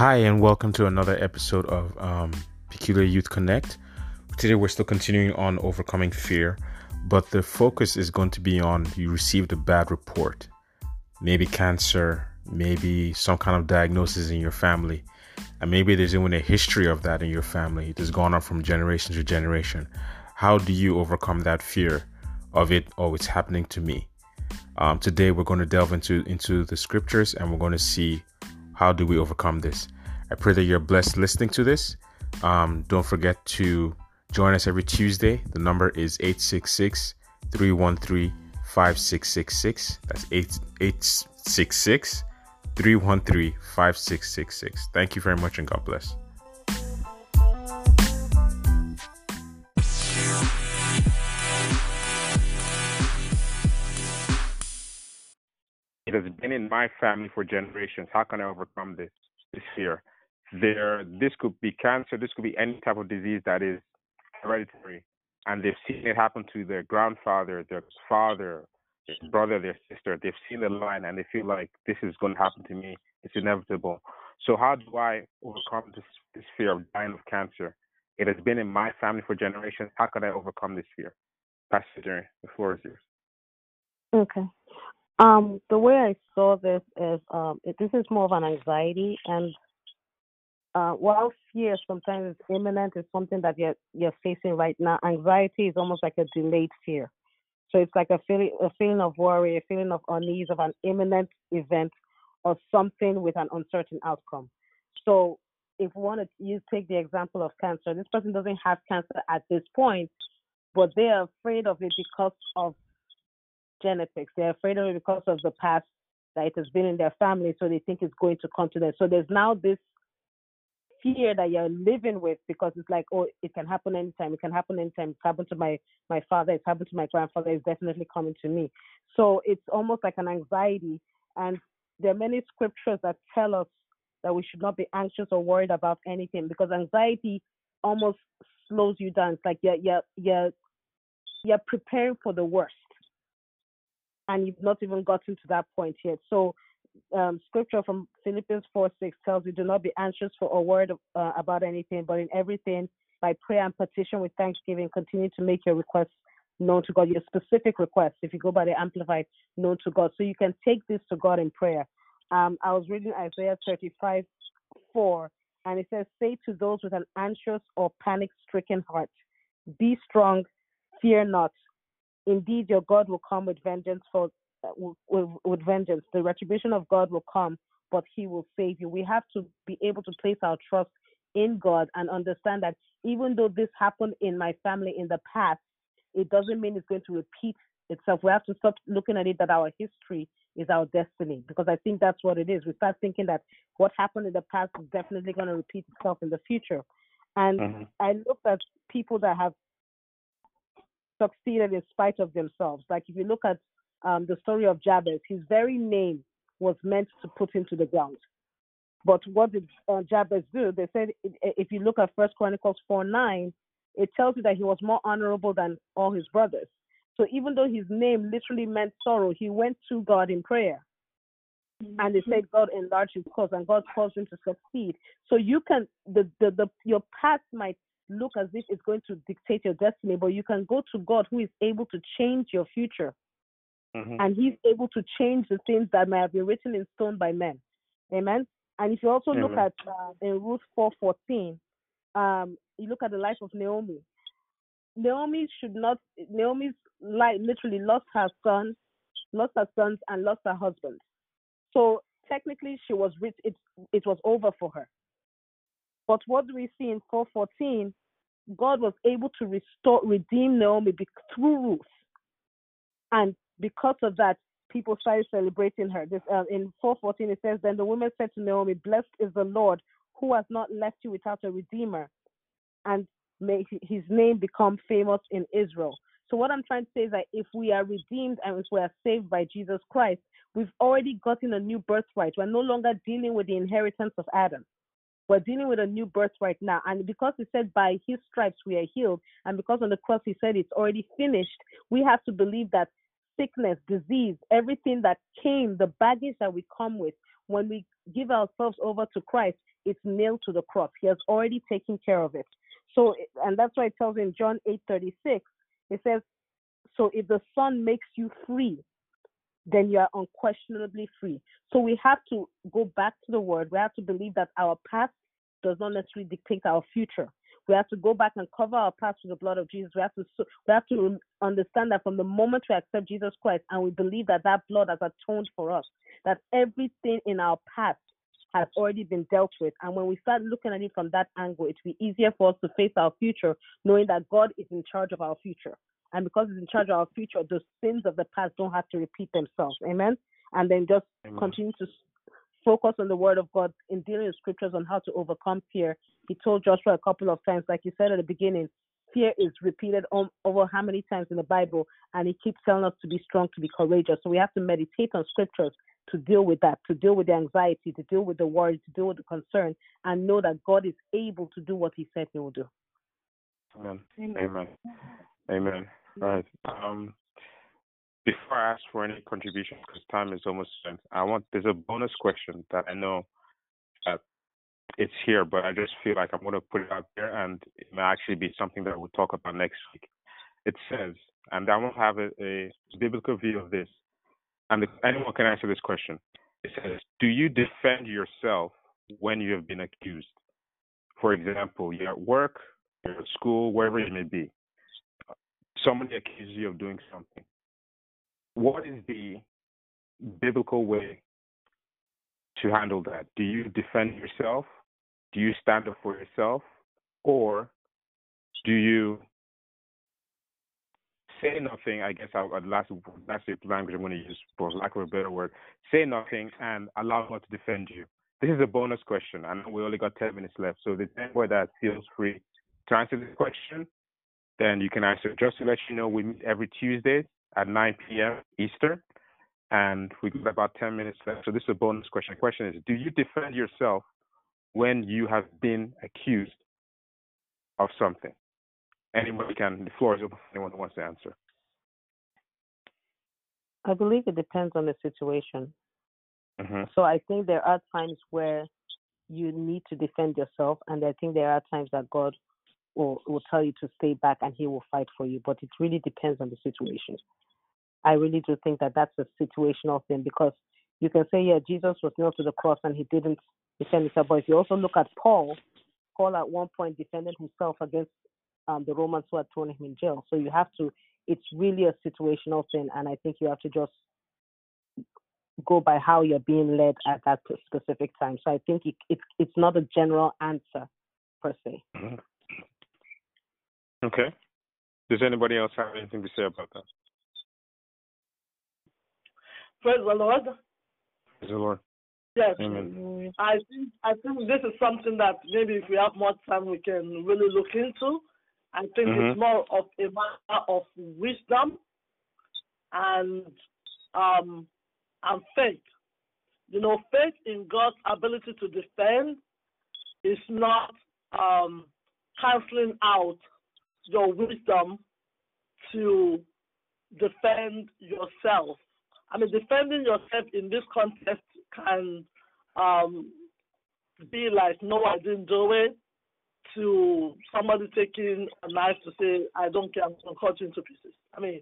Hi, and welcome to another episode of um, Peculiar Youth Connect. Today, we're still continuing on overcoming fear, but the focus is going to be on you received a bad report, maybe cancer, maybe some kind of diagnosis in your family, and maybe there's even a history of that in your family. It has gone on from generation to generation. How do you overcome that fear of it? Oh, it's happening to me. Um, today, we're going to delve into into the scriptures, and we're going to see how do we overcome this. I pray that you're blessed listening to this. Um, don't forget to join us every Tuesday. The number is 866 313 5666. That's 866 313 5666. Thank you very much and God bless. Has been in my family for generations. How can I overcome this this fear? There, this could be cancer. This could be any type of disease that is hereditary, and they've seen it happen to their grandfather, their father, their brother, their sister. They've seen the line, and they feel like this is going to happen to me. It's inevitable. So, how do I overcome this this fear of dying of cancer? It has been in my family for generations. How can I overcome this fear? Pastor Jerry, the floor is yours. Okay. Um, the way I saw this is um, it, this is more of an anxiety, and uh, while fear sometimes is imminent, is something that you're you're facing right now. Anxiety is almost like a delayed fear. So it's like a feeling a feeling of worry, a feeling of unease of an imminent event or something with an uncertain outcome. So if we want to you take the example of cancer, this person doesn't have cancer at this point, but they are afraid of it because of genetics. They're afraid of it because of the past that it has been in their family, so they think it's going to come to them. So there's now this fear that you're living with because it's like, oh, it can happen anytime. It can happen anytime. It's happened to my my father. It's happened to my grandfather. It's definitely coming to me. So it's almost like an anxiety. And there are many scriptures that tell us that we should not be anxious or worried about anything because anxiety almost slows you down. It's like you're you're you're you're preparing for the worst and you've not even gotten to that point yet. So, um, scripture from Philippians 4 6 tells you, Do not be anxious for a word uh, about anything, but in everything, by prayer and petition with thanksgiving, continue to make your requests known to God, your specific requests, if you go by the Amplified, known to God. So you can take this to God in prayer. Um, I was reading Isaiah 35 4, and it says, Say to those with an anxious or panic stricken heart, Be strong, fear not. Indeed, your God will come with vengeance for with, with vengeance. The retribution of God will come, but He will save you. We have to be able to place our trust in God and understand that even though this happened in my family in the past, it doesn't mean it's going to repeat itself. We have to stop looking at it that our history is our destiny because I think that's what it is. We start thinking that what happened in the past is definitely going to repeat itself in the future. And mm-hmm. I looked at people that have succeeded in spite of themselves. Like if you look at um, the story of Jabez, his very name was meant to put him to the ground. But what did uh, Jabez do? They said if you look at First Chronicles 4 9, it tells you that he was more honorable than all his brothers. So even though his name literally meant sorrow, he went to God in prayer. Mm-hmm. And they said God enlarged his cause and God caused him to succeed. So you can the, the, the your path might look as if it's going to dictate your destiny, but you can go to God who is able to change your future. Mm-hmm. And he's able to change the things that may have been written in stone by men. Amen. And if you also Amen. look at uh, in Ruth 4:14, um, you look at the life of Naomi. Naomi should not. Naomi's life literally lost her son, lost her sons, and lost her husband. So technically, she was rich. It it was over for her. But what do we see in 414? God was able to restore, redeem Naomi through Ruth. And because of that, people started celebrating her. This uh, in 414 it says, Then the women said to Naomi, Blessed is the Lord who has not left you without a redeemer, and may his name become famous in Israel. So what I'm trying to say is that if we are redeemed and if we are saved by Jesus Christ, we've already gotten a new birthright. We're no longer dealing with the inheritance of Adam. We're dealing with a new birth right now. And because he said, by his stripes we are healed, and because on the cross he said it's already finished, we have to believe that sickness, disease, everything that came, the baggage that we come with, when we give ourselves over to Christ, it's nailed to the cross. He has already taken care of it. So, and that's why it tells in John 8:36, it says, "So if the Son makes you free, then you are unquestionably free." So we have to go back to the Word. We have to believe that our past does not necessarily dictate our future. We have to go back and cover our past with the blood of Jesus. We have to we have to understand that from the moment we accept Jesus Christ and we believe that that blood has atoned for us, that everything in our past has already been dealt with. And when we start looking at it from that angle, it will be easier for us to face our future, knowing that God is in charge of our future. And because He's in charge of our future, the sins of the past don't have to repeat themselves. Amen. And then just Amen. continue to focus on the word of God in dealing with scriptures on how to overcome fear. He told Joshua a couple of times, like you said at the beginning, fear is repeated on, over how many times in the Bible, and he keeps telling us to be strong, to be courageous. So we have to meditate on scriptures to deal with that, to deal with the anxiety, to deal with the worry, to deal with the concern, and know that God is able to do what He said He will do. Amen. Amen. Amen. Right. Um, before I ask for any contribution, because time is almost spent, I want there's a bonus question that I know that it's here, but I just feel like I'm going to put it out there, and it may actually be something that we'll talk about next week. It says, and I want to have a, a biblical view of this, and anyone can answer this question. It says, Do you defend yourself when you have been accused? For example, you're at work, you're at school, wherever it may be. Somebody accuses you of doing something what is the biblical way to handle that? Do you defend yourself? Do you stand up for yourself? Or do you say nothing? I guess I, last the language I'm going to use for lack of a better word. Say nothing and allow God to defend you. This is a bonus question. I know we only got 10 minutes left. So the anybody that feels free to answer this question, then you can answer. Just to let you know, we meet every Tuesday at 9 p.m. Eastern, and we got about 10 minutes left. So this is a bonus question. The question is, do you defend yourself when you have been accused of something? Anybody can. The floor is open for anyone who wants to answer. I believe it depends on the situation. Mm-hmm. So I think there are times where you need to defend yourself, and I think there are times that God will, will tell you to stay back and he will fight for you. But it really depends on the situation. I really do think that that's a situational thing because you can say, yeah, Jesus was nailed to the cross and he didn't defend himself. But if you also look at Paul, Paul at one point defended himself against um, the Romans who had thrown him in jail. So you have to, it's really a situational thing. And I think you have to just go by how you're being led at that specific time. So I think it, it it's not a general answer per se. Mm-hmm. Okay. Does anybody else have anything to say about that? Praise the Lord. Praise the Lord. Yes. Amen. I think I think this is something that maybe if we have more time we can really look into. I think mm-hmm. it's more of a matter of wisdom and um and faith. You know, faith in God's ability to defend is not um canceling out your wisdom to defend yourself. I mean, defending yourself in this context can um, be like, no, I didn't do it, to somebody taking a knife to say, I don't care, I'm going to cut you into pieces. I mean,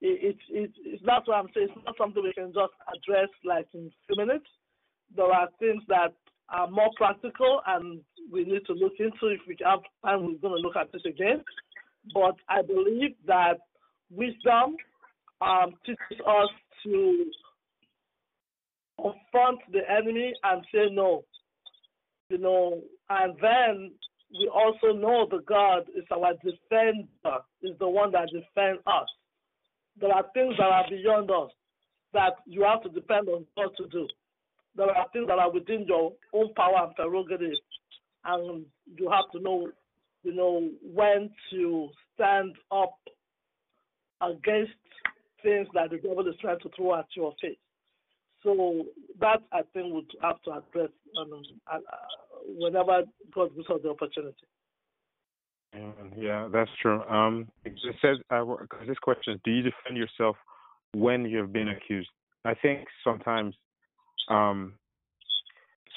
it's it, it, it's that's what I'm saying. It's not something we can just address like in a few minutes. There are things that are more practical and we need to look into. If we have time, we're going to look at this again. But I believe that wisdom um, teaches us to confront the enemy and say no. You know, and then we also know the God is our defender, is the one that defends us. There are things that are beyond us that you have to depend on God to do. There are things that are within your own power and prerogative, and you have to know you know, when to stand up against things that the devil is trying to throw at your face. So that I think would have to address um, uh, whenever God gives us the opportunity. Yeah, that's true. Um, it says uh, this question is: Do you defend yourself when you have been accused? I think sometimes, um,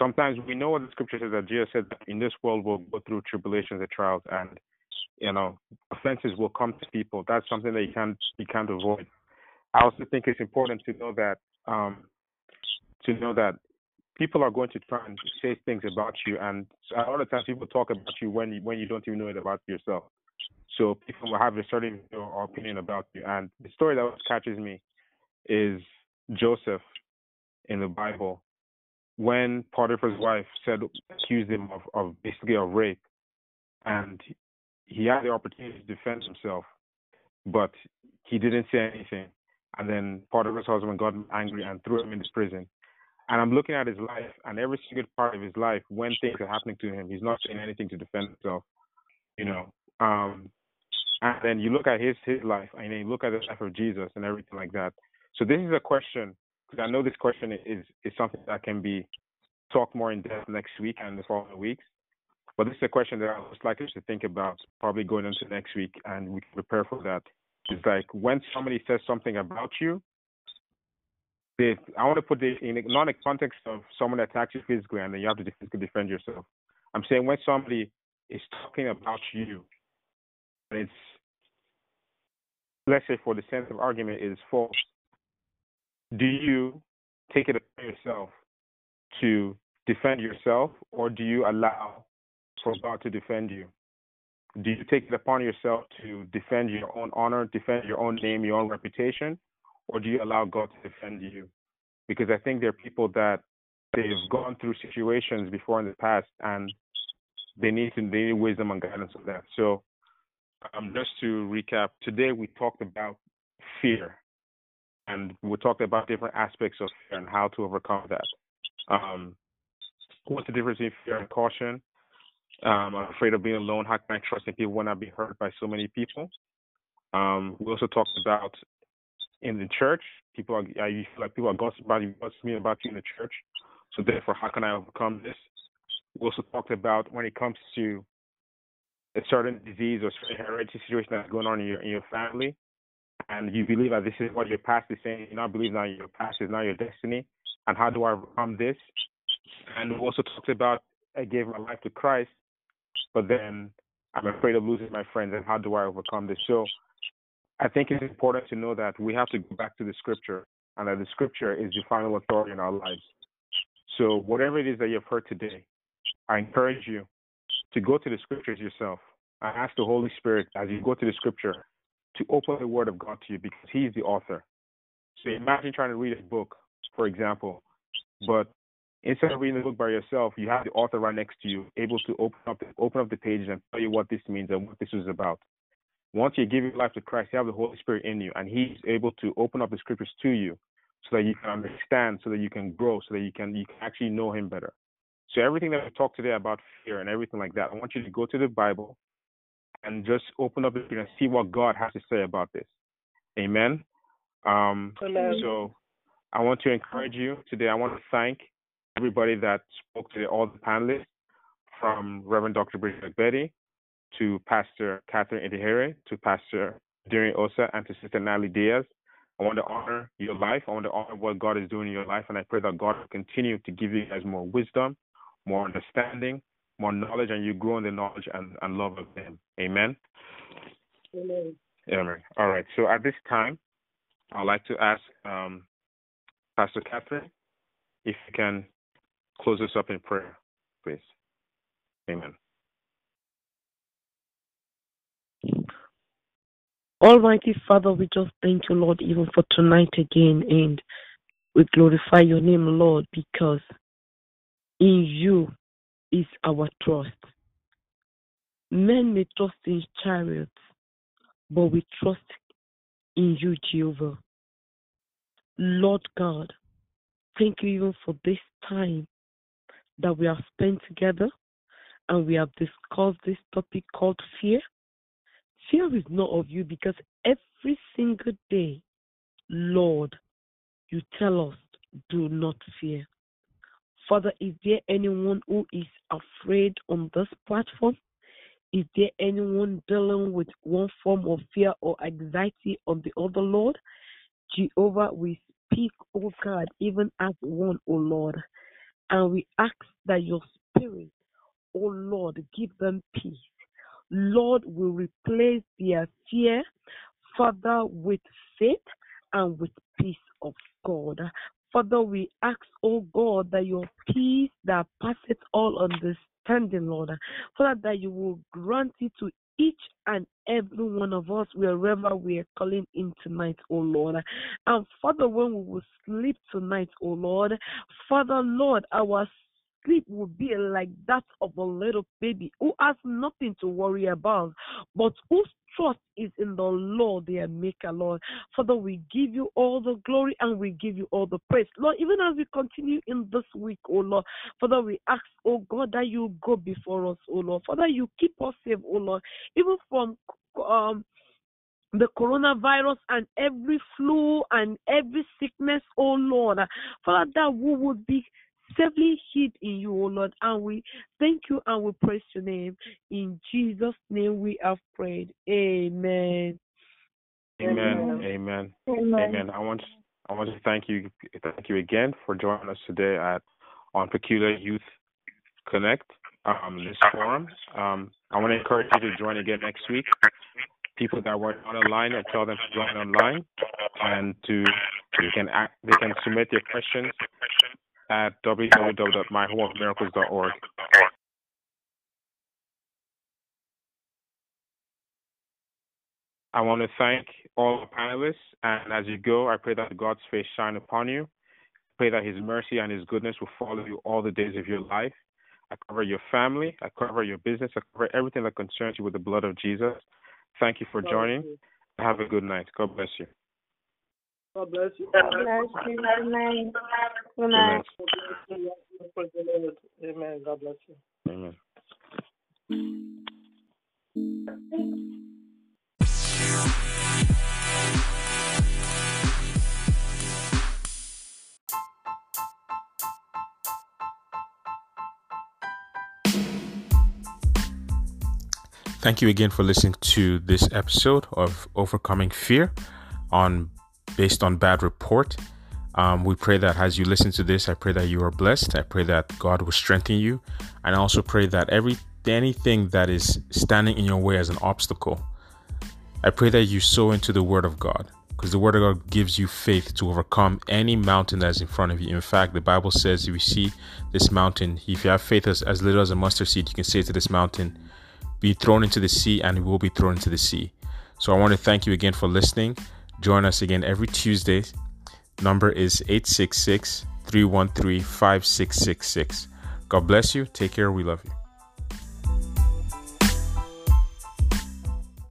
sometimes we know what the scripture says that Jesus said that in this world we'll go through tribulations and trials and you know offenses will come to people. That's something that you can't you can't avoid. I also think it's important to know that um, to know that people are going to try and say things about you, and a lot of times people talk about you when you, when you don't even know it about yourself. So people will have a certain opinion about you. And the story that catches me is Joseph in the Bible when Potiphar's wife said accused him of, of basically of rape, and he had the opportunity to defend himself, but he didn't say anything. And then Potiphar's husband got angry and threw him into prison. And I'm looking at his life, and every single part of his life, when things are happening to him, he's not saying anything to defend himself. You know, um, and then you look at his his life, and then you look at the life of Jesus and everything like that. So this is a question because I know this question is is something that can be talked more in depth next week and the following weeks. But this is a question that I would like us to think about, probably going into next week, and we can prepare for that. It's like when somebody says something about you, they, I want to put it in not a context of someone attacks you physically and then you have to physically defend yourself. I'm saying when somebody is talking about you, it's let's say for the sense of argument is false, do you take it upon yourself to defend yourself, or do you allow for God to defend you? Do you take it upon yourself to defend your own honor, defend your own name, your own reputation, or do you allow God to defend you? Because I think there are people that they've gone through situations before in the past and they need to they need wisdom and guidance of that. So um, just to recap, today we talked about fear and we talked about different aspects of fear and how to overcome that. Um, what's the difference between fear and caution? Um, I'm afraid of being alone. How can I trust in people when I be hurt by so many people? Um, we also talked about in the church, people are I feel like people are gossiping about you, gossiping about you in the church. So therefore, how can I overcome this? We also talked about when it comes to a certain disease or certain hereditary situation that's going on in your in your family, and you believe that this is what your past is saying, you not believe that your past is now your destiny, and how do I overcome this? And we also talked about I gave my life to Christ, but then I'm afraid of losing my friends, and how do I overcome this? So I think it's important to know that we have to go back to the scripture, and that the scripture is the final authority in our lives. So whatever it is that you've heard today, I encourage you to go to the scriptures yourself. I ask the Holy Spirit as you go to the scripture to open the Word of God to you because He is the author. So imagine trying to read a book, for example, but instead of reading the book by yourself, you have the author right next to you, able to open up the, open up the pages and tell you what this means and what this is about. Once you give your life to Christ, you have the Holy Spirit in you, and He's able to open up the scriptures to you so that you can understand, so that you can grow, so that you can you can actually know Him better. So everything that we talked today about fear and everything like that, I want you to go to the Bible, and just open up and see what God has to say about this. Amen. Um. So I want to encourage you today. I want to thank everybody that spoke to all the panelists, from Reverend Dr. Bridget Betty to Pastor Catherine Edihere to Pastor Darian Osa and to Sister Natalie Diaz. I want to honor your life. I want to honor what God is doing in your life, and I pray that God will continue to give you guys more wisdom, more understanding, more knowledge and you grow in the knowledge and, and love of Him. Amen. Amen. Amen. All right. So at this time, I'd like to ask um, Pastor Catherine if you can close us up in prayer, please. Amen. Almighty Father, we just thank you, Lord, even for tonight again, and we glorify your name, Lord, because in you is our trust. Men may trust in chariots, but we trust in you, Jehovah. Lord God, thank you even for this time that we have spent together and we have discussed this topic called fear. Fear is not of you because every single day, Lord, you tell us, do not fear. Father, is there anyone who is afraid on this platform? Is there anyone dealing with one form of fear or anxiety on the other, Lord? Jehovah, we speak, oh God, even as one, oh Lord. And we ask that your spirit, oh Lord, give them peace. Lord, will replace their fear, Father, with faith and with peace of God. Father, we ask, oh God, that your peace that passeth all understanding, Lord, Father, that you will grant it to each and every one of us wherever we are calling in tonight, oh Lord. And Father, when we will sleep tonight, oh Lord, Father, Lord, our sleep will be like that of a little baby who has nothing to worry about, but whose trust is in the Lord, their Maker, Lord. Father, we give you all the glory and we give you all the praise. Lord, even as we continue in this week, oh Lord, Father, we ask, oh God, that you go before us, oh Lord. Father, you keep us safe, oh Lord, even from um the coronavirus and every flu and every sickness, oh Lord. Father, that we would be safely hid in you, O Lord. And we thank you and we praise your name. In Jesus' name we have prayed. Amen. Amen. Amen. Amen. Amen. I want I want to thank you thank you again for joining us today at on Peculiar Youth Connect, um, this forum. Um, I want to encourage you to join again next week. People that were on online, I tell them to join online and to they can act, they can submit their questions at www.myhomeofmiracles.org. I want to thank all the panelists, and as you go, I pray that God's face shine upon you. I pray that His mercy and His goodness will follow you all the days of your life. I cover your family, I cover your business, I cover everything that concerns you with the blood of Jesus. Thank you for joining. Have a good night. God bless you. God bless you. God bless you. Amen. Amen. Amen. God bless you. Amen. Thank you again for listening to this episode of Overcoming Fear on based on bad report. Um, we pray that as you listen to this, I pray that you are blessed. I pray that God will strengthen you, and I also pray that every anything that is standing in your way as an obstacle, I pray that you sow into the Word of God, because the Word of God gives you faith to overcome any mountain that is in front of you. In fact, the Bible says if you see this mountain, if you have faith as, as little as a mustard seed, you can say to this mountain, "Be thrown into the sea," and it will be thrown into the sea. So I want to thank you again for listening. Join us again every Tuesday. Number is 866 313 5666. God bless you. Take care. We love you.